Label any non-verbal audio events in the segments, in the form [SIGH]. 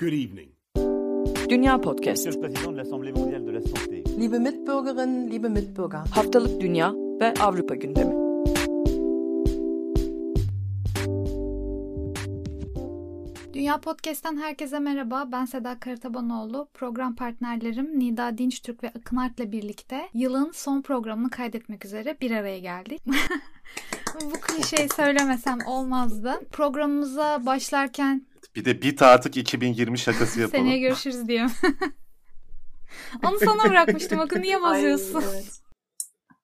Good evening. Dünya Podcast. Liebe Mitbürgerinnen, liebe Mitbürger. Haftalık Dünya ve Avrupa gündemi. Dünya Podcast'ten herkese merhaba. Ben Seda Karatabanoğlu. Program partnerlerim Nida Dinçtürk ve Akın Art'la birlikte yılın son programını kaydetmek üzere bir araya geldik. [LAUGHS] Bu klişeyi söylemesem olmazdı. Programımıza başlarken Bir de bit artık 2020 şakası [LAUGHS] yapalım. seneye görüşürüz diyorum. [LAUGHS] Onu sana bırakmıştım. Akın niye bozuyorsun? Ay,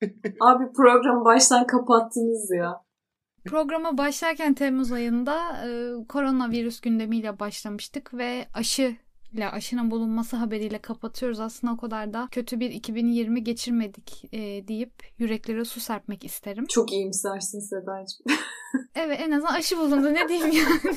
evet. Abi programı baştan kapattınız ya. Programa başlarken Temmuz ayında e, koronavirüs gündemiyle başlamıştık ve aşı ile aşının bulunması haberiyle kapatıyoruz. Aslında o kadar da kötü bir 2020 geçirmedik e, deyip yüreklere su serpmek isterim. Çok iyimsersin Sedacığım. [LAUGHS] Evet en azından aşı bulundu ne diyeyim yani.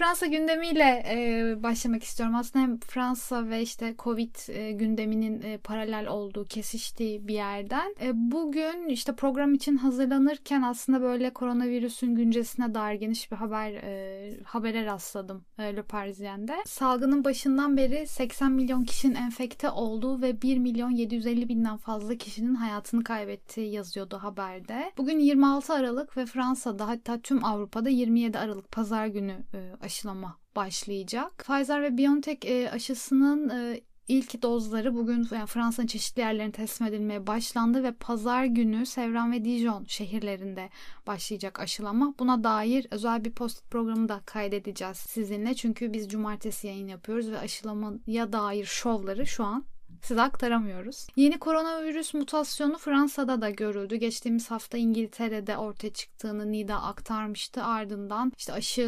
Fransa gündemiyle e, başlamak istiyorum. Aslında hem Fransa ve işte Covid e, gündeminin e, paralel olduğu, kesiştiği bir yerden. E, bugün işte program için hazırlanırken aslında böyle koronavirüsün güncesine dair geniş bir haber e, habere rastladım e, Le Parisien'de. Salgının başından beri 80 milyon kişinin enfekte olduğu ve 1 milyon 750 binden fazla kişinin hayatını kaybettiği yazıyordu haberde. Bugün 26 Aralık ve Fransa'da hatta tüm Avrupa'da 27 Aralık pazar günü e, aşılama başlayacak. Pfizer ve BioNTech e, aşısının e, ilk dozları bugün yani Fransa'nın çeşitli yerlerine teslim edilmeye başlandı ve pazar günü Sevran ve Dijon şehirlerinde başlayacak aşılama. Buna dair özel bir post programı da kaydedeceğiz sizinle. Çünkü biz cumartesi yayın yapıyoruz ve aşılamaya dair şovları şu an size aktaramıyoruz. Yeni koronavirüs mutasyonu Fransa'da da görüldü. Geçtiğimiz hafta İngiltere'de ortaya çıktığını Nida aktarmıştı. Ardından işte aşı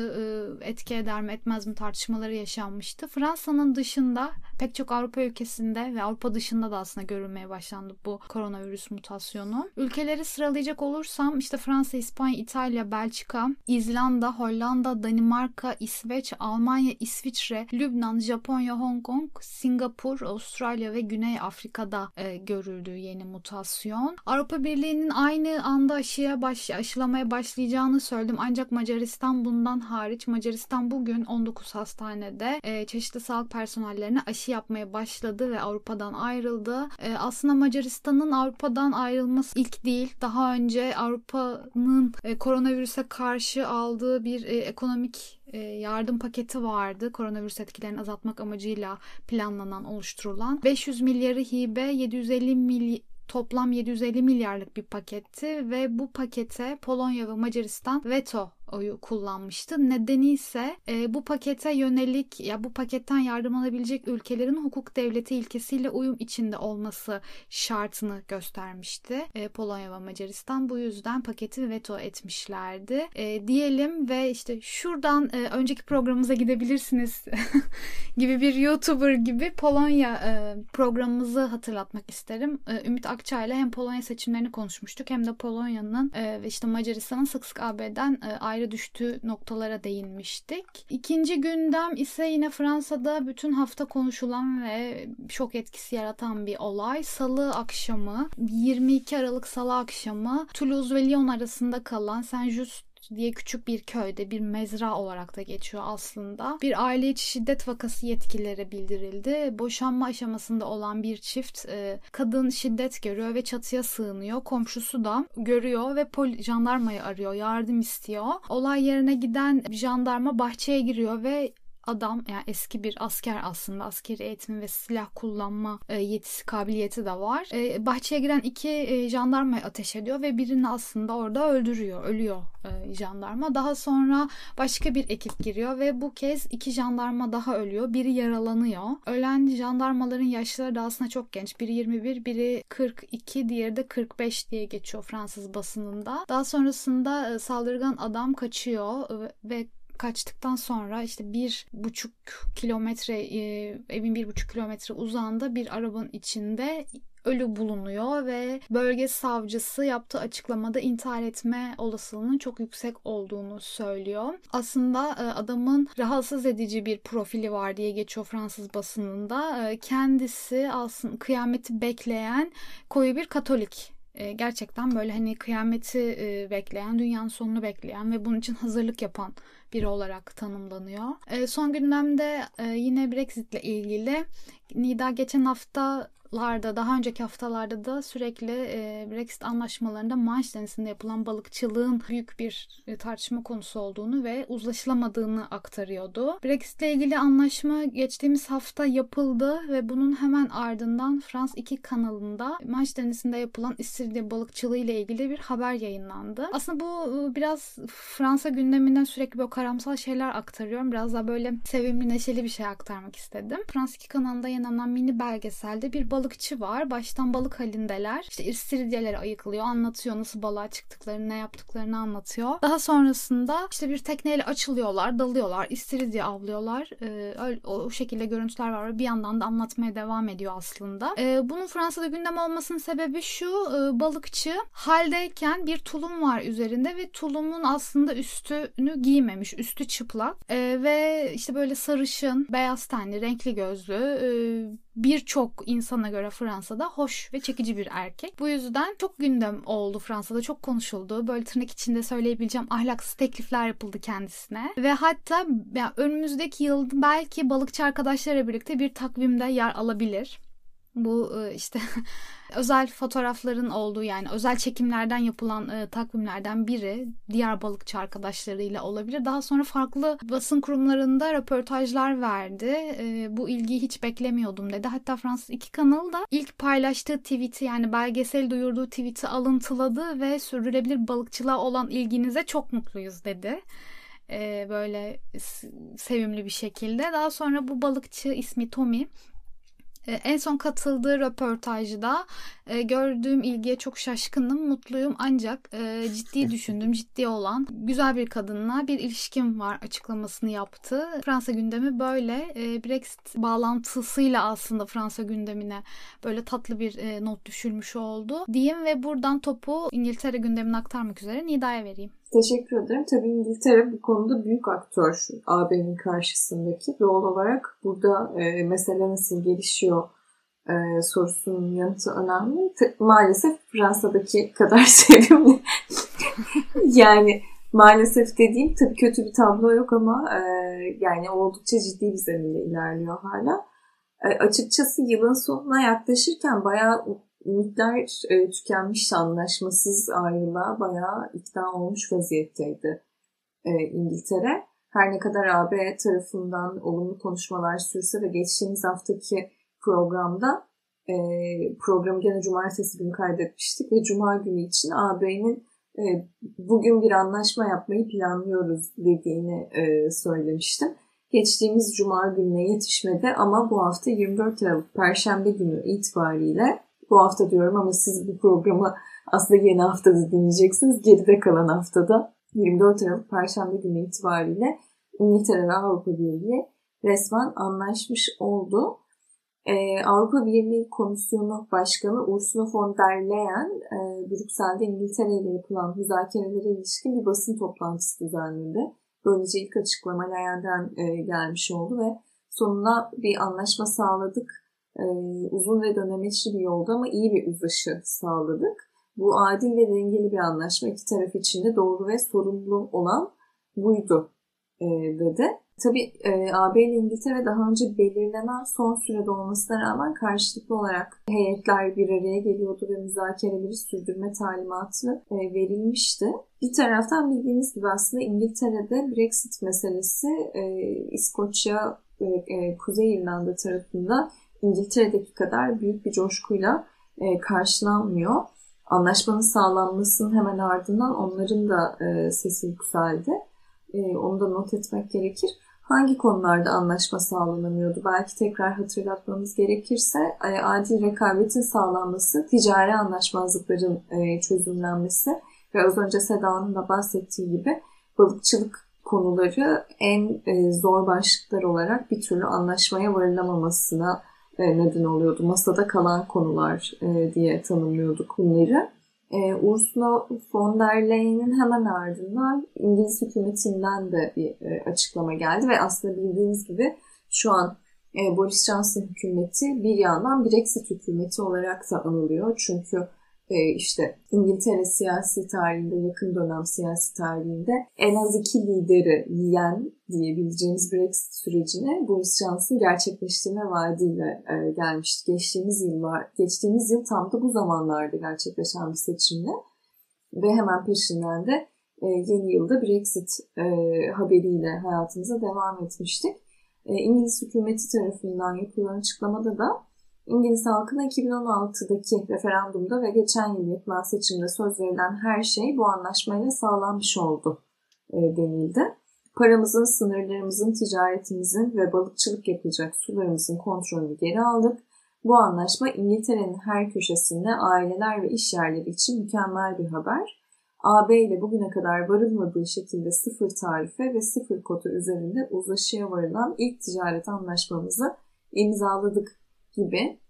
e, etki eder mi etmez mi tartışmaları yaşanmıştı. Fransa'nın dışında pek çok Avrupa ülkesinde ve Avrupa dışında da aslında görülmeye başlandı bu koronavirüs mutasyonu. Ülkeleri sıralayacak olursam işte Fransa, İspanya, İtalya, Belçika, İzlanda, Hollanda, Danimarka, İsveç, Almanya, İsviçre, Lübnan, Japonya, Hong Kong, Singapur, Avustralya ve Güney Afrika'da e, görüldü yeni mutasyon. Avrupa Birliği'nin aynı anda aşıya baş, aşılamaya başlayacağını söyledim. Ancak Macaristan bundan hariç. Macaristan bugün 19 hastanede e, çeşitli sağlık personellerine aşı yapmaya başladı ve Avrupa'dan ayrıldı. E, aslında Macaristan'ın Avrupa'dan ayrılması ilk değil. Daha önce Avrupa'nın e, koronavirüse karşı aldığı bir e, ekonomik yardım paketi vardı. Koronavirüs etkilerini azaltmak amacıyla planlanan, oluşturulan. 500 milyarı hibe, 750 milyar toplam 750 milyarlık bir paketti ve bu pakete Polonya ve Macaristan veto oyu kullanmıştı. Nedeni ise e, bu pakete yönelik ya bu paketten yardım alabilecek ülkelerin hukuk devleti ilkesiyle uyum içinde olması şartını göstermişti. E, Polonya ve Macaristan bu yüzden paketi veto etmişlerdi. E, diyelim ve işte şuradan e, önceki programımıza gidebilirsiniz [LAUGHS] gibi bir YouTuber gibi Polonya e, programımızı hatırlatmak isterim. E, Ümit Akçay ile hem Polonya seçimlerini konuşmuştuk hem de Polonya'nın e, ve işte Macaristan'ın sık sık AB'den e, ayrı düştüğü noktalara değinmiştik. İkinci gündem ise yine Fransa'da bütün hafta konuşulan ve şok etkisi yaratan bir olay. Salı akşamı 22 Aralık Salı akşamı Toulouse ve Lyon arasında kalan Saint-Just diye küçük bir köyde bir mezra olarak da geçiyor aslında. Bir aile içi şiddet vakası yetkililere bildirildi. Boşanma aşamasında olan bir çift e, kadın şiddet görüyor ve çatıya sığınıyor. Komşusu da görüyor ve pol jandarmayı arıyor, yardım istiyor. Olay yerine giden jandarma bahçeye giriyor ve adam yani eski bir asker aslında askeri eğitim ve silah kullanma e, yetisi kabiliyeti de var. E, bahçeye giren iki e, jandarmayı ateş ediyor ve birini aslında orada öldürüyor. Ölüyor e, jandarma. Daha sonra başka bir ekip giriyor ve bu kez iki jandarma daha ölüyor. Biri yaralanıyor. Ölen jandarmaların yaşları da aslında çok genç. Biri 21, biri 42, diğeri de 45 diye geçiyor Fransız basınında. Daha sonrasında saldırgan adam kaçıyor ve kaçtıktan sonra işte bir buçuk kilometre e, evin bir buçuk kilometre uzağında bir arabanın içinde ölü bulunuyor ve bölge savcısı yaptığı açıklamada intihar etme olasılığının çok yüksek olduğunu söylüyor. Aslında e, adamın rahatsız edici bir profili var diye geçiyor Fransız basınında. E, kendisi aslında kıyameti bekleyen koyu bir Katolik e, gerçekten böyle hani kıyameti e, bekleyen, dünyanın sonunu bekleyen ve bunun için hazırlık yapan biri olarak tanımlanıyor. E, son gündemde e, yine Brexit ile ilgili Nida geçen hafta haftalarda, daha önceki haftalarda da sürekli e, Brexit anlaşmalarında Manş Denizi'nde yapılan balıkçılığın büyük bir e, tartışma konusu olduğunu ve uzlaşılamadığını aktarıyordu. Brexit ile ilgili anlaşma geçtiğimiz hafta yapıldı ve bunun hemen ardından Frans 2 kanalında Manş Denizi'nde yapılan istiridye balıkçılığı ile ilgili bir haber yayınlandı. Aslında bu e, biraz Fransa gündeminden sürekli böyle karamsal şeyler aktarıyorum. Biraz daha böyle sevimli, neşeli bir şey aktarmak istedim. Frans 2 kanalında yayınlanan mini belgeselde bir balık balıkçı var. Baştan balık halindeler. İşte istiridyeleri ayıklıyor, anlatıyor nasıl balığa çıktıklarını, ne yaptıklarını anlatıyor. Daha sonrasında işte bir tekneyle açılıyorlar, dalıyorlar, istiridye avlıyorlar. Ee, öyle, o şekilde görüntüler var. Bir yandan da anlatmaya devam ediyor aslında. Ee, bunun Fransa'da gündem olmasının sebebi şu. E, balıkçı haldeyken bir tulum var üzerinde ve tulumun aslında üstünü giymemiş. Üstü çıplak. E, ve işte böyle sarışın, beyaz tenli, renkli gözlü, e, birçok insana göre Fransa'da hoş ve çekici bir erkek. Bu yüzden çok gündem oldu Fransa'da çok konuşuldu. Böyle tırnak içinde söyleyebileceğim ahlaksız teklifler yapıldı kendisine. Ve hatta yani önümüzdeki yıl belki balıkçı arkadaşlarla birlikte bir takvimde yer alabilir. Bu e, işte [LAUGHS] özel fotoğrafların olduğu yani özel çekimlerden yapılan e, takvimlerden biri diğer balıkçı arkadaşlarıyla olabilir. Daha sonra farklı basın kurumlarında röportajlar verdi. E, bu ilgiyi hiç beklemiyordum dedi. Hatta Fransız iki kanalı da ilk paylaştığı tweet'i yani belgesel duyurduğu tweet'i alıntıladı ve sürdürülebilir balıkçılığa olan ilginize çok mutluyuz dedi e, böyle sevimli bir şekilde. Daha sonra bu balıkçı ismi Tommy en son katıldığı röportajda e, gördüğüm ilgiye çok şaşkınım, mutluyum ancak e, ciddi [LAUGHS] düşündüm, ciddi olan güzel bir kadınla bir ilişkim var açıklamasını yaptı. Fransa gündemi böyle e, Brexit bağlantısıyla aslında Fransa gündemine böyle tatlı bir not düşülmüş oldu diyeyim ve buradan topu İngiltere gündemine aktarmak üzere Nida'ya vereyim. Teşekkür ederim. Tabii İngiltere bu konuda büyük aktör AB'nin karşısındaki. Doğal olarak burada e, mesele nasıl gelişiyor e, sorusunun yanıtı önemli. T- maalesef Fransa'daki kadar [LAUGHS] sevimli. yani maalesef dediğim tabii kötü bir tablo yok ama e, yani oldukça ciddi bir zeminde ilerliyor hala. E, açıkçası yılın sonuna yaklaşırken bayağı ümitler e, tükenmiş anlaşmasız ayrılığa bayağı ikna olmuş vaziyetteydi e, İngiltere. Her ne kadar AB tarafından olumlu konuşmalar sürse de geçtiğimiz haftaki programda e, programı gene cumartesi günü kaydetmiştik ve cuma günü için AB'nin e, bugün bir anlaşma yapmayı planlıyoruz dediğini e, söylemiştim. Geçtiğimiz cuma gününe yetişmedi ama bu hafta 24 Aralık Perşembe günü itibariyle bu hafta diyorum ama siz bu programı aslında yeni haftada dinleyeceksiniz. Geride kalan haftada 24 Aralık Perşembe günü itibariyle İngiltere ve Avrupa Birliği resmen anlaşmış oldu. Ee, Avrupa Birliği Komisyonu Başkanı Ursula von der Leyen e, Brüksel'de İngiltere ile yapılan müzakerelere ilişkin bir basın toplantısı düzenledi. Böylece ilk açıklama Leyen'den e, gelmiş oldu ve sonunda bir anlaşma sağladık e, uzun ve dönemeçli bir yolda ama iyi bir uzlaşı sağladık. Bu adil ve dengeli bir anlaşma iki taraf için de doğru ve sorumlu olan buydu e, dedi. Tabii e, AB ile İngiltere daha önce belirlenen son sürede olmasına rağmen karşılıklı olarak heyetler bir araya geliyordu ve müzakereleri sürdürme talimatı e, verilmişti. Bir taraftan bildiğiniz gibi aslında İngiltere'de Brexit meselesi e, İskoçya ve e, Kuzey İrlanda tarafında İngiltere'deki kadar büyük bir coşkuyla e, karşılanmıyor. Anlaşmanın sağlanmasının hemen ardından onların da e, sesi yükseldi. E, onu da not etmek gerekir. Hangi konularda anlaşma sağlanamıyordu? Belki tekrar hatırlatmamız gerekirse e, adil rekabetin sağlanması, ticari anlaşmazlıkların e, çözümlenmesi ve az önce Seda'nın da bahsettiği gibi balıkçılık konuları en e, zor başlıklar olarak bir türlü anlaşmaya varılamamasına neden oluyordu. Masada kalan konular e, diye tanımlıyorduk bunları. E, Ursula von der Leyen'in hemen ardından İngiliz hükümetinden de bir açıklama geldi ve aslında bildiğiniz gibi şu an Boris Johnson hükümeti bir yandan Brexit hükümeti olarak da anılıyor. Çünkü e, işte İngiltere siyasi tarihinde, yakın dönem siyasi tarihinde en az iki lideri yiyen diyebileceğimiz Brexit sürecine Boris Johnson gerçekleştirme vaadiyle e, gelmişti. Geçtiğimiz yıllar, geçtiğimiz yıl tam da bu zamanlarda gerçekleşen bir seçimle ve hemen peşinden de e, yeni yılda Brexit e, haberiyle hayatımıza devam etmiştik. E, İngiliz hükümeti tarafından yapılan açıklamada da İngiliz halkına 2016'daki referandumda ve geçen yıl yapılan seçimde söz verilen her şey bu anlaşmayla sağlanmış oldu e, denildi. Paramızın, sınırlarımızın, ticaretimizin ve balıkçılık yapılacak sularımızın kontrolünü geri aldık. Bu anlaşma İngiltere'nin her köşesinde aileler ve iş yerleri için mükemmel bir haber. AB ile bugüne kadar varılmadığı şekilde sıfır tarife ve sıfır kota üzerinde uzlaşıya varılan ilk ticaret anlaşmamızı imzaladık gibi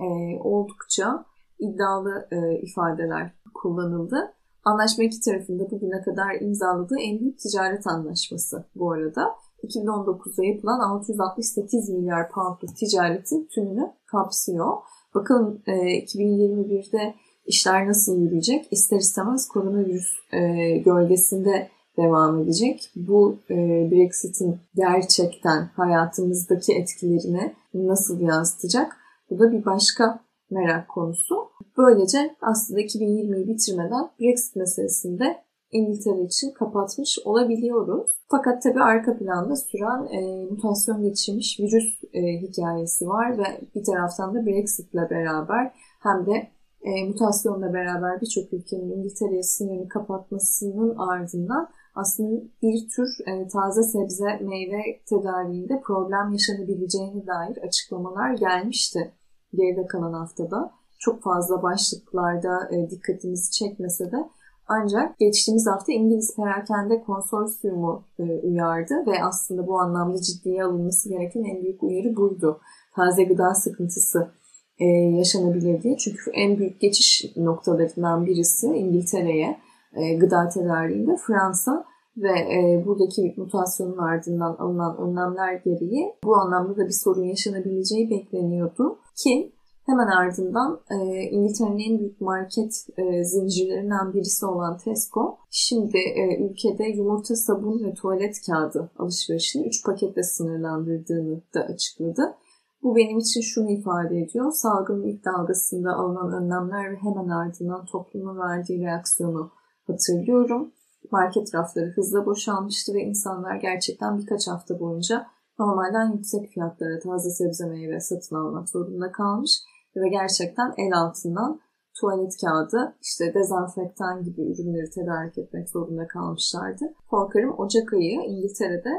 e, oldukça iddialı e, ifadeler kullanıldı. Anlaşma iki tarafında bugüne kadar imzaladığı en büyük ticaret anlaşması bu arada. 2019'da yapılan 668 milyar poundluk ticaretin tümünü kapsıyor. Bakalım e, 2021'de işler nasıl yürüyecek? İster istemez koronavirüs e, gölgesinde devam edecek. Bu e, Brexit'in gerçekten hayatımızdaki etkilerini nasıl yansıtacak? Bu da bir başka merak konusu. Böylece aslında 2020'yi bitirmeden Brexit meselesinde İngiltere için kapatmış olabiliyoruz. Fakat tabii arka planda süren e, mutasyon geçirmiş virüs e, hikayesi var ve bir taraftan da Brexit'le beraber hem de e, mutasyonla beraber birçok ülkenin İngiltere'ye sınırını kapatmasının ardından aslında bir tür e, taze sebze meyve tedariğinde problem yaşanabileceğine dair açıklamalar gelmişti geride kalan haftada. Çok fazla başlıklarda e, dikkatimizi çekmese de ancak geçtiğimiz hafta İngiliz Perakende Konsorsiyumu e, uyardı ve aslında bu anlamda ciddiye alınması gereken en büyük uyarı buydu. Taze gıda sıkıntısı e, yaşanabilir diye. Çünkü en büyük geçiş noktalarından birisi İngiltere'ye e, gıda tedariğinde Fransa ve e, buradaki mutasyonun ardından alınan önlemler gereği bu anlamda da bir sorun yaşanabileceği bekleniyordu ki hemen ardından e, İngiltere'nin en büyük market e, zincirlerinden birisi olan Tesco şimdi e, ülkede yumurta, sabun ve tuvalet kağıdı alışverişini 3 paketle sınırlandırdığını da açıkladı. Bu benim için şunu ifade ediyor. Salgının ilk dalgasında alınan önlemler ve hemen ardından toplumun verdiği reaksiyonu hatırlıyorum. Market rafları hızla boşalmıştı ve insanlar gerçekten birkaç hafta boyunca normalden yüksek fiyatlara taze sebze meyve satın almak zorunda kalmış ve gerçekten el altından tuvalet kağıdı, işte dezenfektan gibi ürünleri tedarik etmek zorunda kalmışlardı. Korkarım Ocak ayı İngiltere'de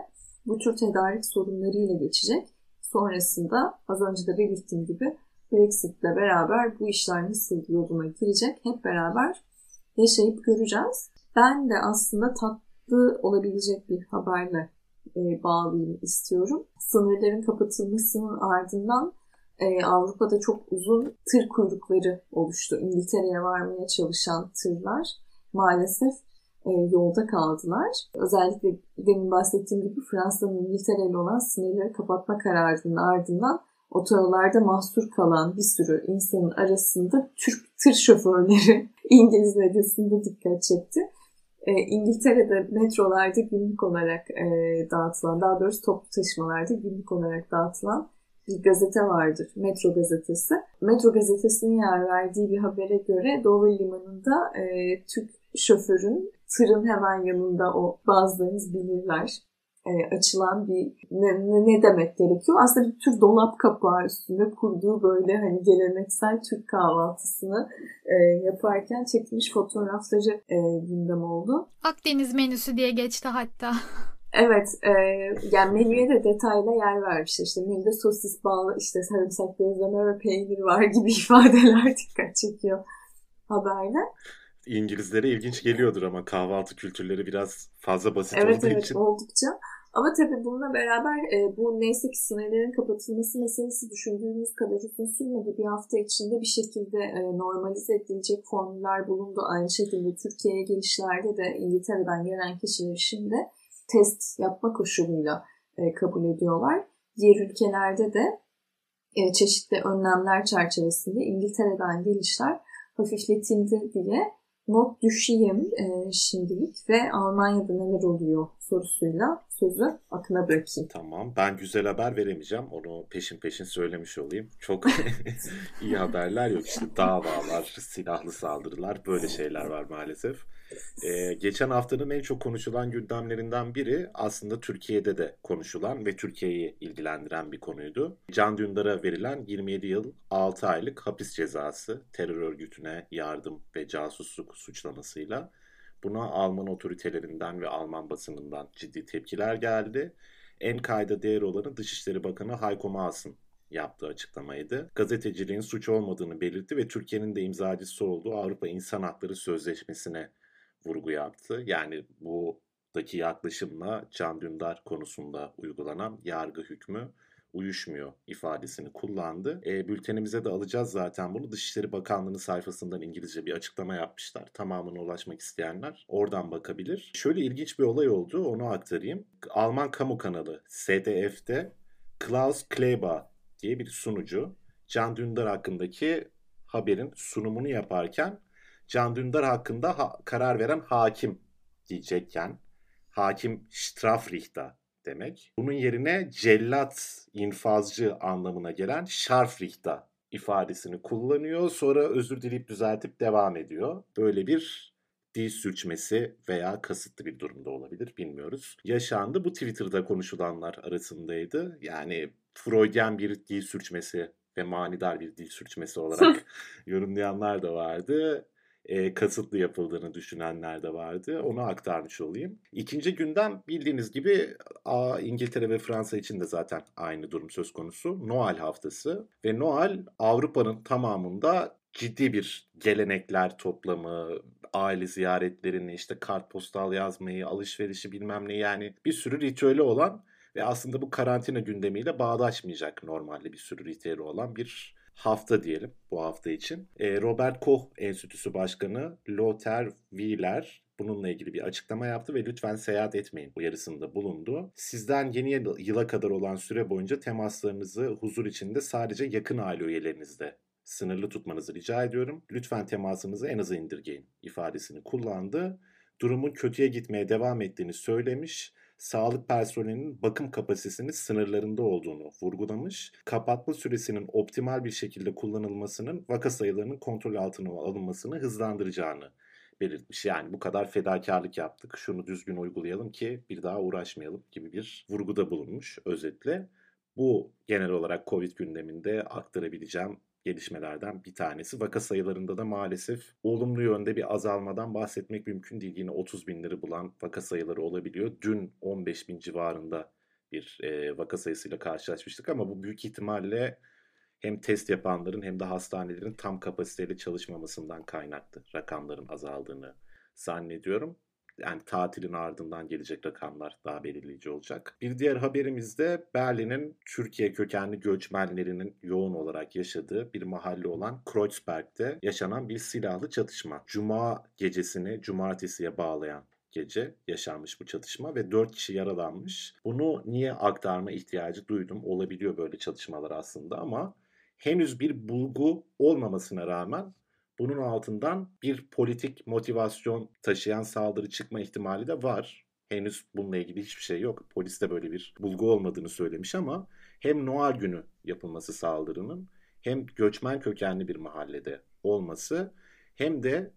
bu tür tedarik sorunlarıyla geçecek. Sonrasında az önce de belirttiğim gibi Brexit'le beraber bu işler nasıl yoluna girecek hep beraber yaşayıp göreceğiz. Ben de aslında tatlı olabilecek bir haberle e, bağlayayım istiyorum. Sınırların kapatılmasının ardından e, Avrupa'da çok uzun tır kuyrukları oluştu. İngiltere'ye varmaya çalışan tırlar maalesef e, yolda kaldılar. Özellikle demin bahsettiğim gibi Fransa'nın İngiltere ile olan sınırları kapatma kararının ardından otoyollarda mahsur kalan bir sürü insanın arasında Türk tır şoförleri İngiliz medyasında dikkat çekti. E, İngiltere'de metrolarda günlük olarak e, dağıtılan, daha doğrusu toplu taşımalarda günlük olarak dağıtılan bir gazete vardır. Metro gazetesi. Metro gazetesinin yer verdiği bir habere göre Dover Limanı'nda e, Türk şoförün tırın hemen yanında o bazılarınız bilirler e, açılan bir ne, ne, demek gerekiyor? Aslında bir tür dolap kapağı üstünde kurduğu böyle hani geleneksel Türk kahvaltısını e, yaparken çekilmiş fotoğrafları e, gündem oldu. Akdeniz menüsü diye geçti hatta. [LAUGHS] Evet, e, yani menüye de detayla yer vermişler. İşte menüde sosis, bal, işte sarımsak gözleme ve peynir var gibi [LAUGHS] ifadeler dikkat çekiyor haberde. İngilizlere ilginç geliyordur ama kahvaltı kültürleri biraz fazla basit evet, olduğu evet, için. Evet oldukça. Ama tabii bununla beraber e, bu neyse ki sınırların kapatılması meselesi düşündüğümüz kadar uzun sürmedi. Bir hafta içinde bir şekilde e, normalize edilecek formüller bulundu. Aynı şekilde Türkiye'ye gelişlerde de İngiltere'den gelen kişiler şimdi test yapma koşuluyla e, kabul ediyorlar. Diğer ülkelerde de e, çeşitli önlemler çerçevesinde İngiltere'den gelişler hafifletildi diye not düşeyim e, şimdilik ve Almanya'da neler oluyor sorusuyla sözü akına bırakayım. Tamam. Ben güzel haber veremeyeceğim. Onu peşin peşin söylemiş olayım. Çok [LAUGHS] iyi haberler yok. İşte davalar, silahlı saldırılar böyle şeyler var maalesef. Ee, geçen haftanın en çok konuşulan gündemlerinden biri aslında Türkiye'de de konuşulan ve Türkiye'yi ilgilendiren bir konuydu. Can Dündar'a verilen 27 yıl 6 aylık hapis cezası terör örgütüne yardım ve casusluk suçlamasıyla Buna Alman otoritelerinden ve Alman basınından ciddi tepkiler geldi. En kayda değer olanı Dışişleri Bakanı Heiko Maas'ın yaptığı açıklamaydı. Gazeteciliğin suç olmadığını belirtti ve Türkiye'nin de imzacısı olduğu Avrupa İnsan Hakları Sözleşmesi'ne vurgu yaptı. Yani buradaki yaklaşımla Can Dündar konusunda uygulanan yargı hükmü uyuşmuyor ifadesini kullandı. E, bültenimize de alacağız zaten bunu. Dışişleri Bakanlığı'nın sayfasından İngilizce bir açıklama yapmışlar. Tamamına ulaşmak isteyenler oradan bakabilir. Şöyle ilginç bir olay oldu onu aktarayım. Alman kamu kanalı SDF'de Klaus Kleber diye bir sunucu Can Dündar hakkındaki haberin sunumunu yaparken Can Dündar hakkında ha- karar veren hakim diyecekken hakim Strafrichter demek. Bunun yerine cellat, infazcı anlamına gelen Scharfrichter ifadesini kullanıyor. Sonra özür dileyip düzeltip devam ediyor. Böyle bir dil sürçmesi veya kasıtlı bir durumda olabilir bilmiyoruz. Yaşandı. Bu Twitter'da konuşulanlar arasındaydı. Yani Freudian bir dil sürçmesi ve manidar bir dil sürçmesi olarak [LAUGHS] yorumlayanlar da vardı e, kasıtlı yapıldığını düşünenler de vardı. Onu aktarmış olayım. İkinci günden bildiğiniz gibi a, İngiltere ve Fransa için de zaten aynı durum söz konusu. Noel haftası ve Noel Avrupa'nın tamamında ciddi bir gelenekler toplamı, aile ziyaretlerini, işte kartpostal yazmayı, alışverişi bilmem ne yani bir sürü ritüeli olan ve aslında bu karantina gündemiyle bağdaşmayacak normalde bir sürü ritüeli olan bir hafta diyelim bu hafta için. E, Robert Koch Enstitüsü Başkanı Lothar Wieler bununla ilgili bir açıklama yaptı ve lütfen seyahat etmeyin uyarısında bulundu. Sizden yeni yıla kadar olan süre boyunca temaslarınızı huzur içinde sadece yakın aile üyelerinizle sınırlı tutmanızı rica ediyorum. Lütfen temasınızı en aza indirgeyin ifadesini kullandı. Durumun kötüye gitmeye devam ettiğini söylemiş sağlık personelinin bakım kapasitesinin sınırlarında olduğunu vurgulamış. Kapatma süresinin optimal bir şekilde kullanılmasının vaka sayılarının kontrol altına alınmasını hızlandıracağını belirtmiş. Yani bu kadar fedakarlık yaptık. Şunu düzgün uygulayalım ki bir daha uğraşmayalım gibi bir vurguda bulunmuş özetle. Bu genel olarak Covid gündeminde aktarabileceğim gelişmelerden bir tanesi. Vaka sayılarında da maalesef olumlu yönde bir azalmadan bahsetmek mümkün değil. Yine 30 binleri bulan vaka sayıları olabiliyor. Dün 15 bin civarında bir e, vaka sayısıyla karşılaşmıştık ama bu büyük ihtimalle hem test yapanların hem de hastanelerin tam kapasiteyle çalışmamasından kaynaklı rakamların azaldığını zannediyorum yani tatilin ardından gelecek rakamlar daha belirleyici olacak. Bir diğer haberimizde Berlin'in Türkiye kökenli göçmenlerinin yoğun olarak yaşadığı bir mahalle olan Kreuzberg'de yaşanan bir silahlı çatışma. Cuma gecesini cumartesiye bağlayan gece yaşanmış bu çatışma ve 4 kişi yaralanmış. Bunu niye aktarma ihtiyacı duydum? Olabiliyor böyle çatışmalar aslında ama henüz bir bulgu olmamasına rağmen bunun altından bir politik motivasyon taşıyan saldırı çıkma ihtimali de var. Henüz bununla ilgili hiçbir şey yok. Polis de böyle bir bulgu olmadığını söylemiş ama hem Noel günü yapılması saldırının hem göçmen kökenli bir mahallede olması hem de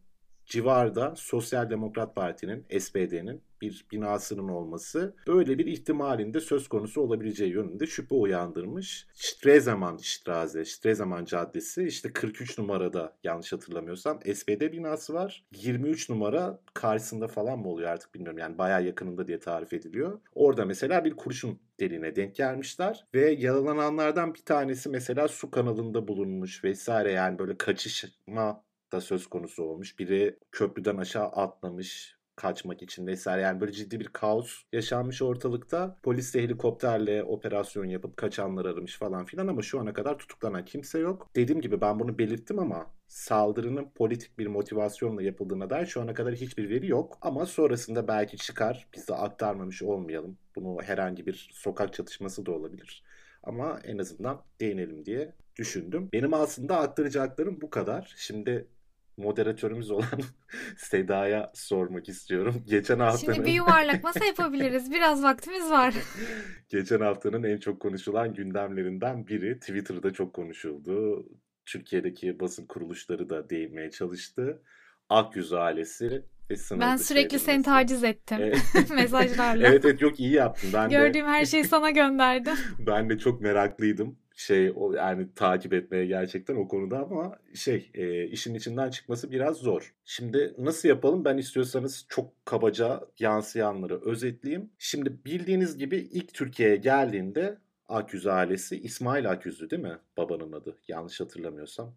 civarda Sosyal Demokrat Parti'nin, SPD'nin bir binasının olması böyle bir ihtimalinde söz konusu olabileceği yönünde şüphe uyandırmış. Strezemann Straße, Strezemann Caddesi işte 43 numarada yanlış hatırlamıyorsam SPD binası var. 23 numara karşısında falan mı oluyor artık bilmiyorum yani bayağı yakınında diye tarif ediliyor. Orada mesela bir kurşun deliğine denk gelmişler ve yaralananlardan bir tanesi mesela su kanalında bulunmuş vesaire yani böyle kaçışma da söz konusu olmuş. Biri köprüden aşağı atlamış kaçmak için vesaire yani böyle ciddi bir kaos yaşanmış ortalıkta. Polis de helikopterle operasyon yapıp kaçanlar aramış falan filan ama şu ana kadar tutuklanan kimse yok. Dediğim gibi ben bunu belirttim ama saldırının politik bir motivasyonla yapıldığına dair şu ana kadar hiçbir veri yok. Ama sonrasında belki çıkar. Biz de aktarmamış olmayalım. Bunu herhangi bir sokak çatışması da olabilir. Ama en azından değinelim diye düşündüm. Benim aslında aktaracaklarım bu kadar. Şimdi moderatörümüz olan [LAUGHS] Seda'ya sormak istiyorum. Geçen haftanın... Şimdi bir yuvarlak masa yapabiliriz. Biraz vaktimiz var. [LAUGHS] Geçen haftanın en çok konuşulan gündemlerinden biri Twitter'da çok konuşuldu. Türkiye'deki basın kuruluşları da değinmeye çalıştı. Akyüz ailesi ve sınır Ben sürekli seni taciz ettim Evet. [LAUGHS] mesajlarla. Evet evet yok iyi yaptın. Ben de Gördüğüm her şeyi sana gönderdim. ben de çok meraklıydım. Şey o yani takip etmeye gerçekten o konuda ama şey e, işin içinden çıkması biraz zor. Şimdi nasıl yapalım? Ben istiyorsanız çok kabaca yansıyanları özetleyeyim. Şimdi bildiğiniz gibi ilk Türkiye'ye geldiğinde Akyüz ailesi İsmail Akyüz'dü değil mi? Babanın adı. Yanlış hatırlamıyorsam.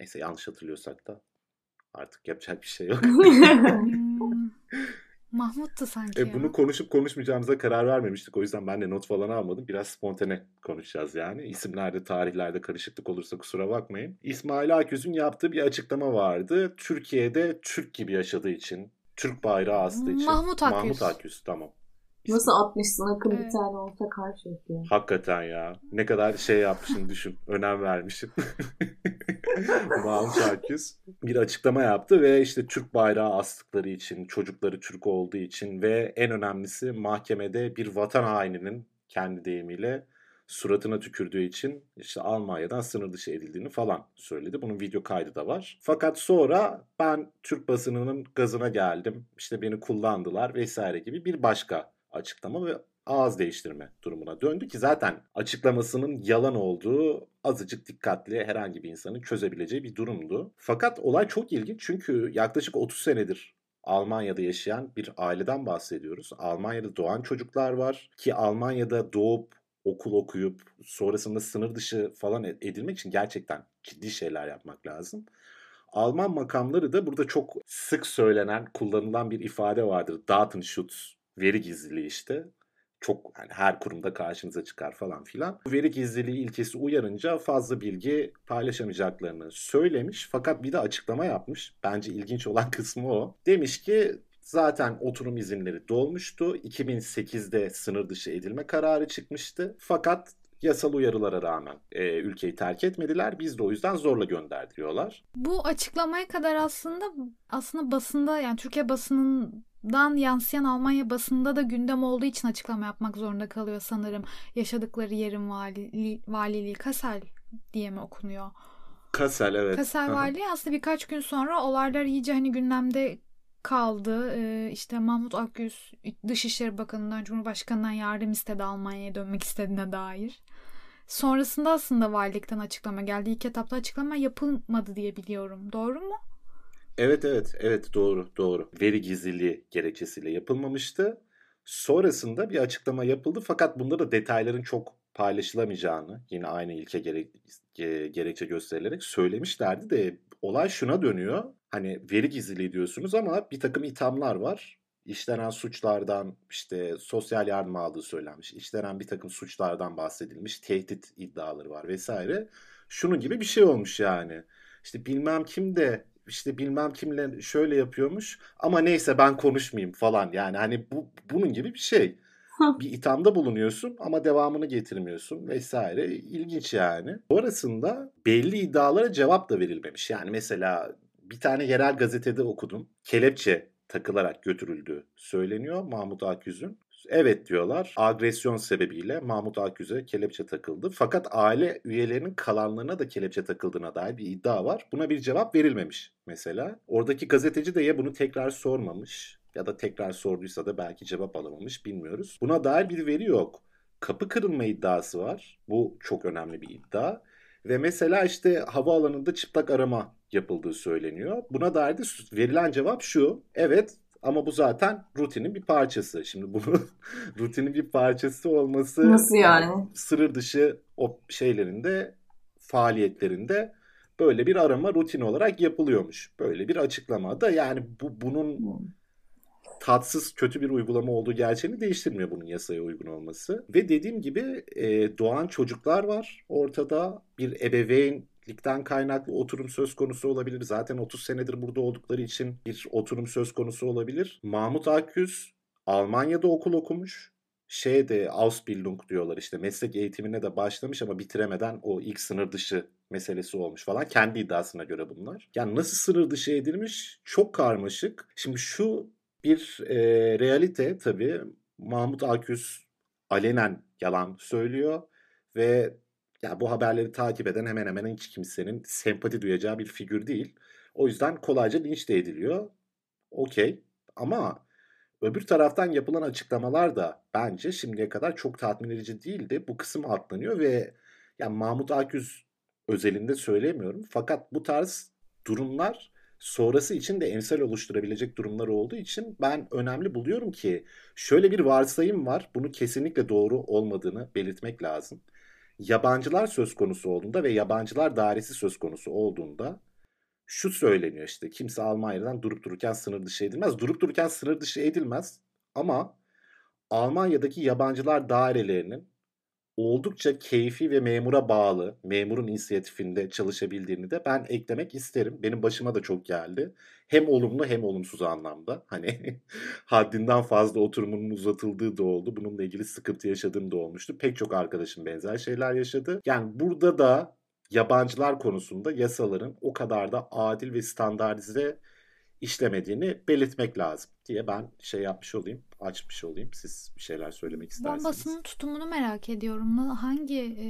Neyse yanlış hatırlıyorsak da artık yapacak bir şey yok. [LAUGHS] [LAUGHS] Mahmut'tu sanki E, ya. bunu konuşup konuşmayacağımıza karar vermemiştik. O yüzden ben de not falan almadım. Biraz spontane konuşacağız yani. İsimlerde, tarihlerde karışıklık olursa kusura bakmayın. İsmail Aküz'ün yaptığı bir açıklama vardı. Türkiye'de Türk gibi yaşadığı için, Türk bayrağı astığı için. Mahmut Akyüz. Mahmut Akyüz, tamam. Nasıl atmışsın bir Evet. tane olsa karşı yapıyor. Hakikaten ya. Ne kadar şey yapmışım düşün. Önem vermişim. [LAUGHS] Mahmut Aküz bir açıklama yaptı ve işte Türk bayrağı astıkları için, çocukları Türk olduğu için ve en önemlisi mahkemede bir vatan haininin kendi deyimiyle suratına tükürdüğü için işte Almanya'dan sınır dışı edildiğini falan söyledi. Bunun video kaydı da var. Fakat sonra ben Türk basınının gazına geldim. İşte beni kullandılar vesaire gibi bir başka açıklama ve ağız değiştirme durumuna döndü ki zaten açıklamasının yalan olduğu azıcık dikkatli herhangi bir insanın çözebileceği bir durumdu. Fakat olay çok ilginç çünkü yaklaşık 30 senedir Almanya'da yaşayan bir aileden bahsediyoruz. Almanya'da doğan çocuklar var ki Almanya'da doğup okul okuyup sonrasında sınır dışı falan edilmek için gerçekten ciddi şeyler yapmak lazım. Alman makamları da burada çok sık söylenen, kullanılan bir ifade vardır. Datenschutz, veri gizliliği işte. Çok yani her kurumda karşınıza çıkar falan filan. Bu veri gizliliği ilkesi uyarınca fazla bilgi paylaşamayacaklarını söylemiş. Fakat bir de açıklama yapmış. Bence ilginç olan [LAUGHS] kısmı o. Demiş ki zaten oturum izinleri dolmuştu. 2008'de sınır dışı edilme kararı çıkmıştı. Fakat yasal uyarılara rağmen e, ülkeyi terk etmediler. Biz de o yüzden zorla gönderdi diyorlar. Bu açıklamaya kadar aslında aslında basında yani Türkiye basınından yansıyan Almanya basında da gündem olduğu için açıklama yapmak zorunda kalıyor sanırım. Yaşadıkları yerin valiliği, valiliği Kassel diye mi okunuyor? Kassel evet. Hı. Valiliği aslında birkaç gün sonra olaylar iyice hani gündemde kaldı. Ee, işte Mahmut Akgüz Dışişleri Bakanı'ndan Cumhurbaşkanı'ndan yardım istedi Almanya'ya dönmek istediğine dair. Sonrasında aslında valilikten açıklama geldi. İlk etapta açıklama yapılmadı diye biliyorum. Doğru mu? Evet evet evet doğru doğru. Veri gizliliği gerekçesiyle yapılmamıştı. Sonrasında bir açıklama yapıldı fakat bunda da detayların çok paylaşılamayacağını yine aynı ilke gerek, ge- gerekçe gösterilerek söylemişlerdi de olay şuna dönüyor. Hani veri gizliliği diyorsunuz ama bir takım ithamlar var. İşlenen suçlardan işte sosyal yardım aldığı söylenmiş. İşlenen bir takım suçlardan bahsedilmiş. Tehdit iddiaları var vesaire. Şunun gibi bir şey olmuş yani. İşte bilmem kim de işte bilmem kimle şöyle yapıyormuş ama neyse ben konuşmayayım falan. Yani hani bu bunun gibi bir şey. Bir ithamda bulunuyorsun ama devamını getirmiyorsun vesaire. İlginç yani. Sonrasında belli iddialara cevap da verilmemiş. Yani mesela bir tane yerel gazetede okudum. Kelepçe takılarak götürüldüğü söyleniyor Mahmut Akgüz'ün. Evet diyorlar. Agresyon sebebiyle Mahmut Akgüz'e kelepçe takıldı. Fakat aile üyelerinin kalanlarına da kelepçe takıldığına dair bir iddia var. Buna bir cevap verilmemiş mesela. Oradaki gazeteci de ya bunu tekrar sormamış ya da tekrar sorduysa da belki cevap alamamış bilmiyoruz. Buna dair bir veri yok. Kapı kırılma iddiası var. Bu çok önemli bir iddia. Ve mesela işte havaalanında çıplak arama yapıldığı söyleniyor. Buna dair de verilen cevap şu. Evet ama bu zaten rutinin bir parçası. Şimdi bunun [LAUGHS] rutinin bir parçası olması Nasıl yani? sınır dışı o şeylerinde faaliyetlerinde böyle bir arama rutin olarak yapılıyormuş. Böyle bir açıklamada yani bu bunun tatsız kötü bir uygulama olduğu gerçeğini değiştirmiyor bunun yasaya uygun olması. Ve dediğim gibi e, doğan çocuklar var ortada. Bir ebeveynlikten kaynaklı oturum söz konusu olabilir. Zaten 30 senedir burada oldukları için bir oturum söz konusu olabilir. Mahmut Akgüz Almanya'da okul okumuş. şeye de Ausbildung diyorlar işte meslek eğitimine de başlamış ama bitiremeden o ilk sınır dışı meselesi olmuş falan. Kendi iddiasına göre bunlar. Yani nasıl sınır dışı edilmiş çok karmaşık. Şimdi şu bir e, realite tabii Mahmut Aküz alenen yalan söylüyor ve ya bu haberleri takip eden hemen hemen hiç kimsenin sempati duyacağı bir figür değil. O yüzden kolayca linç de ediliyor. Okey ama öbür taraftan yapılan açıklamalar da bence şimdiye kadar çok tatmin edici değildi. Bu kısım atlanıyor ve yani Mahmut Aküz özelinde söylemiyorum. Fakat bu tarz durumlar sonrası için de emsal oluşturabilecek durumlar olduğu için ben önemli buluyorum ki şöyle bir varsayım var. Bunu kesinlikle doğru olmadığını belirtmek lazım. Yabancılar söz konusu olduğunda ve yabancılar dairesi söz konusu olduğunda şu söyleniyor işte kimse Almanya'dan durup dururken sınır dışı edilmez. Durup dururken sınır dışı edilmez ama Almanya'daki yabancılar dairelerinin oldukça keyfi ve memura bağlı, memurun inisiyatifinde çalışabildiğini de ben eklemek isterim. Benim başıma da çok geldi. Hem olumlu hem olumsuz anlamda. Hani [LAUGHS] haddinden fazla oturumunun uzatıldığı da oldu. Bununla ilgili sıkıntı yaşadığım da olmuştu. Pek çok arkadaşım benzer şeyler yaşadı. Yani burada da yabancılar konusunda yasaların o kadar da adil ve standartize işlemediğini belirtmek lazım diye ben şey yapmış olayım, açmış olayım. Siz bir şeyler söylemek isterseniz. Ben basının tutumunu merak ediyorum. Hangi e,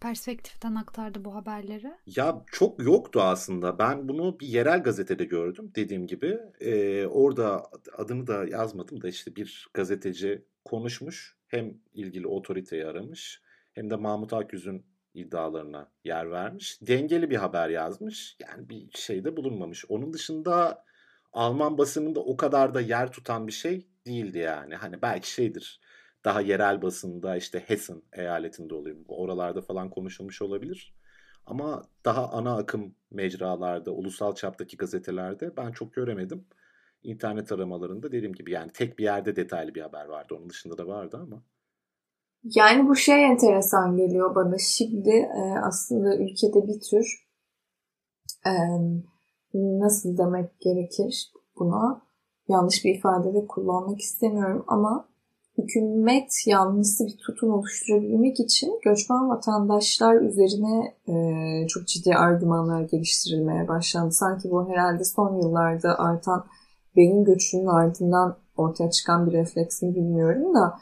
perspektiften aktardı bu haberleri? Ya çok yoktu aslında. Ben bunu bir yerel gazetede gördüm dediğim gibi. Ee, orada adını da yazmadım da işte bir gazeteci konuşmuş. Hem ilgili otoriteyi aramış hem de Mahmut Akgüz'ün iddialarına yer vermiş. Dengeli bir haber yazmış. Yani bir şeyde bulunmamış. Onun dışında Alman basınında o kadar da yer tutan bir şey değildi yani. Hani belki şeydir. Daha yerel basında işte Hessen eyaletinde oluyor. Oralarda falan konuşulmuş olabilir. Ama daha ana akım mecralarda, ulusal çaptaki gazetelerde ben çok göremedim. İnternet aramalarında dediğim gibi yani tek bir yerde detaylı bir haber vardı. Onun dışında da vardı ama. Yani bu şey enteresan geliyor bana. Şimdi e, aslında ülkede bir tür e, nasıl demek gerekir buna yanlış bir ifade de kullanmak istemiyorum ama hükümet yanlısı bir tutum oluşturabilmek için göçmen vatandaşlar üzerine e, çok ciddi argümanlar geliştirilmeye başlandı. Sanki bu herhalde son yıllarda artan beyin göçünün ardından ortaya çıkan bir refleks mi bilmiyorum da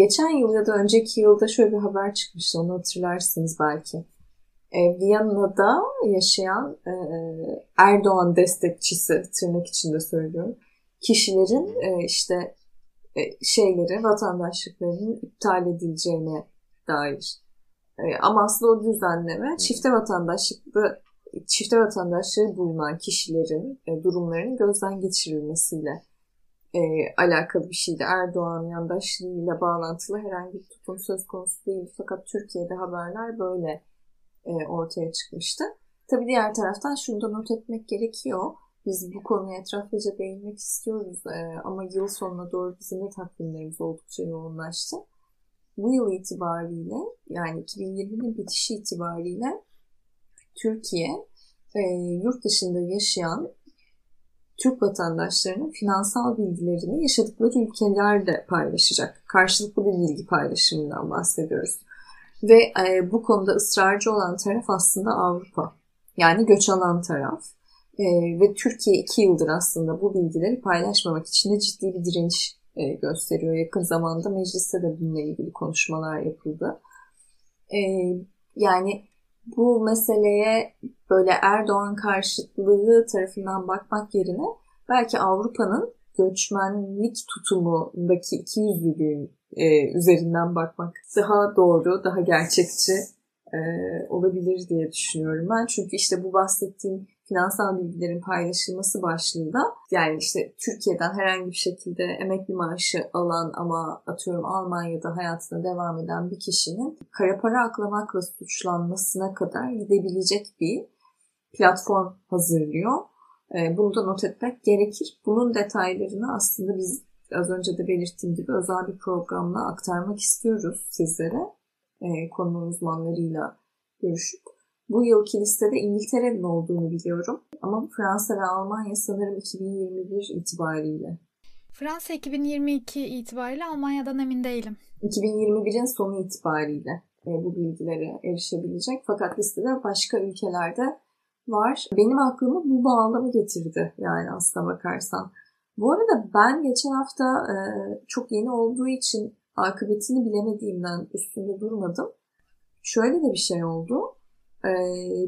Geçen yıl ya da önceki yılda şöyle bir haber çıkmıştı onu hatırlarsınız belki. E, Viyana'da yaşayan e, Erdoğan destekçisi tırnak içinde söylüyorum. Kişilerin e, işte e, şeyleri, vatandaşlıklarının iptal edileceğine dair. E, ama aslında o düzenleme çifte vatandaşlıklı çifte vatandaşlığı bulunan kişilerin e, durumlarının gözden geçirilmesiyle e, alakalı bir şeydi. Erdoğan yandaşlığıyla bağlantılı herhangi bir tutum söz konusu değil. Fakat Türkiye'de haberler böyle e, ortaya çıkmıştı. Tabii diğer taraftan şunu da not etmek gerekiyor. Biz bu konuya etraflıca değinmek istiyoruz e, ama yıl sonuna doğru bizim de takvimlerimiz oldukça yoğunlaştı. Bu yıl itibariyle yani 2020'nin bitişi itibariyle Türkiye e, yurt dışında yaşayan Türk vatandaşlarının finansal bilgilerini yaşadıkları ülkelerde paylaşacak. Karşılıklı bir bilgi paylaşımından bahsediyoruz. Ve e, bu konuda ısrarcı olan taraf aslında Avrupa. Yani göç alan taraf. E, ve Türkiye iki yıldır aslında bu bilgileri paylaşmamak için de ciddi bir direniş e, gösteriyor. Yakın zamanda mecliste de bununla ilgili konuşmalar yapıldı. E, yani bu meseleye böyle Erdoğan karşıtlığı tarafından bakmak yerine belki Avrupa'nın göçmenlik tutumundaki ikiyüzlülüğün e, üzerinden bakmak daha doğru, daha gerçekçi e, olabilir diye düşünüyorum ben. Çünkü işte bu bahsettiğim finansal bilgilerin paylaşılması başlığında yani işte Türkiye'den herhangi bir şekilde emekli maaşı alan ama atıyorum Almanya'da hayatına devam eden bir kişinin kara para aklamakla suçlanmasına kadar gidebilecek bir platform hazırlıyor. Ee, bunu da not etmek gerekir. Bunun detaylarını aslında biz az önce de belirttiğim gibi özel bir programla aktarmak istiyoruz sizlere. E, konu uzmanlarıyla görüşüp. Bu yılki listede İngiltere'nin olduğunu biliyorum. Ama Fransa ve Almanya sanırım 2021 itibariyle Fransa 2022 itibariyle Almanya'dan emin değilim. 2021'in sonu itibariyle e, bu bilgilere erişebilecek. Fakat listede başka ülkelerde var. Benim aklıma bu bağlamı getirdi yani aslına bakarsan. Bu arada ben geçen hafta e, çok yeni olduğu için akıbetini bilemediğimden üstünde durmadım. Şöyle de bir şey oldu. E,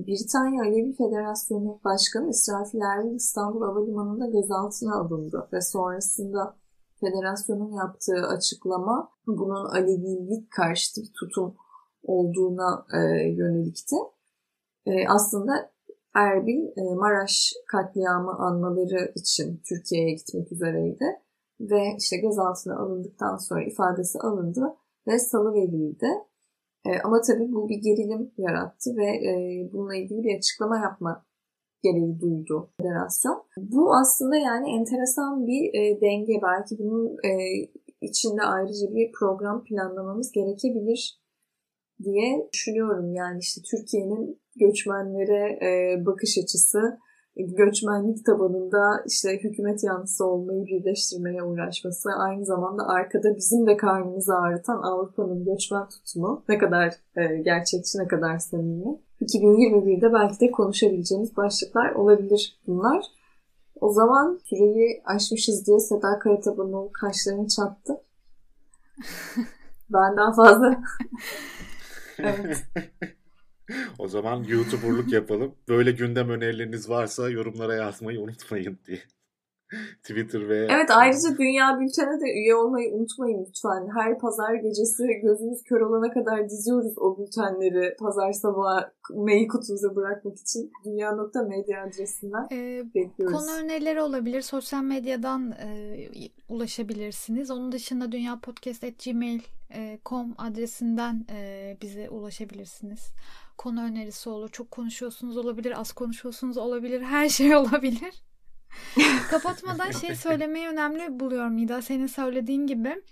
Britanya Alevi Federasyonu Başkanı İsrafil Erbil İstanbul Havalimanı'nda gözaltına alındı ve sonrasında federasyonun yaptığı açıklama bunun Alevilik karşıtı bir tutum olduğuna e, yönelikti. E, aslında Erbil e, Maraş katliamı anmaları için Türkiye'ye gitmek üzereydi. Ve işte gözaltına alındıktan sonra ifadesi alındı ve salı verildi. E, ama tabii bu bir gerilim yarattı ve e, bununla ilgili bir açıklama yapma gereği duydu federasyon. Bu aslında yani enteresan bir e, denge. Belki bunun içinde ayrıca bir program planlamamız gerekebilir diye düşünüyorum. Yani işte Türkiye'nin göçmenlere bakış açısı, göçmenlik tabanında işte hükümet yanlısı olmayı birleştirmeye uğraşması, aynı zamanda arkada bizim de karnımızı ağrıtan Avrupa'nın göçmen tutumu ne kadar e, gerçekçi, ne kadar samimi. 2021'de belki de konuşabileceğimiz başlıklar olabilir bunlar. O zaman süreyi aşmışız diye Seda Karataban'ın kaşlarını çattı. [LAUGHS] ben daha fazla [LAUGHS] evet. [LAUGHS] o zaman YouTuber'lık yapalım. Böyle gündem önerileriniz varsa yorumlara yazmayı unutmayın diye. [LAUGHS] Twitter ve... Evet ayrıca Dünya Bülten'e de üye olmayı unutmayın lütfen. Her pazar gecesi gözümüz kör olana kadar diziyoruz o bültenleri pazar sabahı mail kutunuza bırakmak için. Dünya.media adresinden ee, bekliyoruz. Konu önerileri olabilir. Sosyal medyadan e, ulaşabilirsiniz. Onun dışında dünyapodcast.gmail.com adresinden e, bize ulaşabilirsiniz. Konu önerisi olur. Çok konuşuyorsunuz olabilir. Az konuşuyorsunuz olabilir. Her şey [LAUGHS] olabilir. [LAUGHS] Kapatmadan şey söylemeyi önemli buluyorum Nida. Senin söylediğin gibi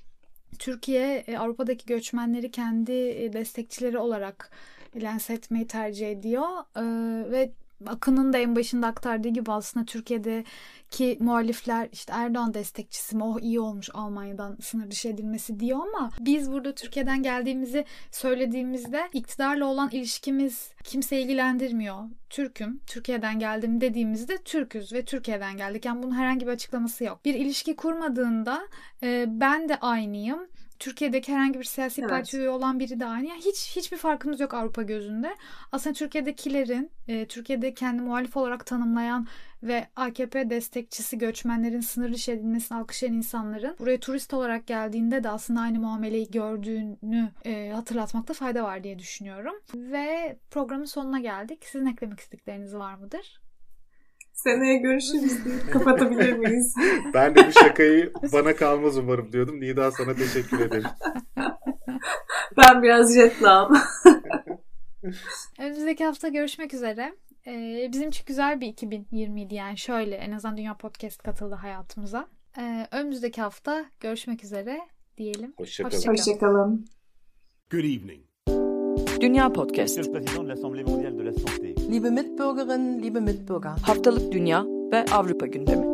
Türkiye e, Avrupa'daki göçmenleri kendi e, destekçileri olarak lanse etmeyi tercih ediyor. Ee, ve Akın'ın da en başında aktardığı gibi aslında Türkiye'deki muhalifler işte Erdoğan destekçisi mi oh iyi olmuş Almanya'dan sınır dışı edilmesi diyor ama biz burada Türkiye'den geldiğimizi söylediğimizde iktidarla olan ilişkimiz kimse ilgilendirmiyor. Türk'üm, Türkiye'den geldim dediğimizde Türk'üz ve Türkiye'den geldik. Yani bunun herhangi bir açıklaması yok. Bir ilişki kurmadığında e, ben de aynıyım Türkiye'deki herhangi bir siyasi evet. parti üye olan biri de aynı. Yani hiç hiçbir farkımız yok Avrupa gözünde. Aslında Türkiye'dekilerin, e, Türkiye'de kendi muhalif olarak tanımlayan ve AKP destekçisi göçmenlerin sınır dışı edilmesini alkışlayan insanların buraya turist olarak geldiğinde de aslında aynı muameleyi gördüğünü e, hatırlatmakta fayda var diye düşünüyorum. Ve programın sonuna geldik. Sizin eklemek istedikleriniz var mıdır? Seneye görüşürüz deyip kapatabilir miyiz? [LAUGHS] ben de bu şakayı bana kalmaz umarım diyordum. Nida sana teşekkür ederim. [LAUGHS] ben biraz jetlağım. [LAUGHS] Önümüzdeki hafta görüşmek üzere. Ee, bizim için güzel bir 2020'ydi yani şöyle en azından Dünya Podcast katıldı hayatımıza. Ee, önümüzdeki hafta görüşmek üzere diyelim. Hoşçakalın. Hoşçakalın. Hoşçakalın. Good evening. Dünya Podcast. Liebe Mitbürgerinnen, liebe Mitbürger. Haftalık Dünya ve Avrupa gündemi.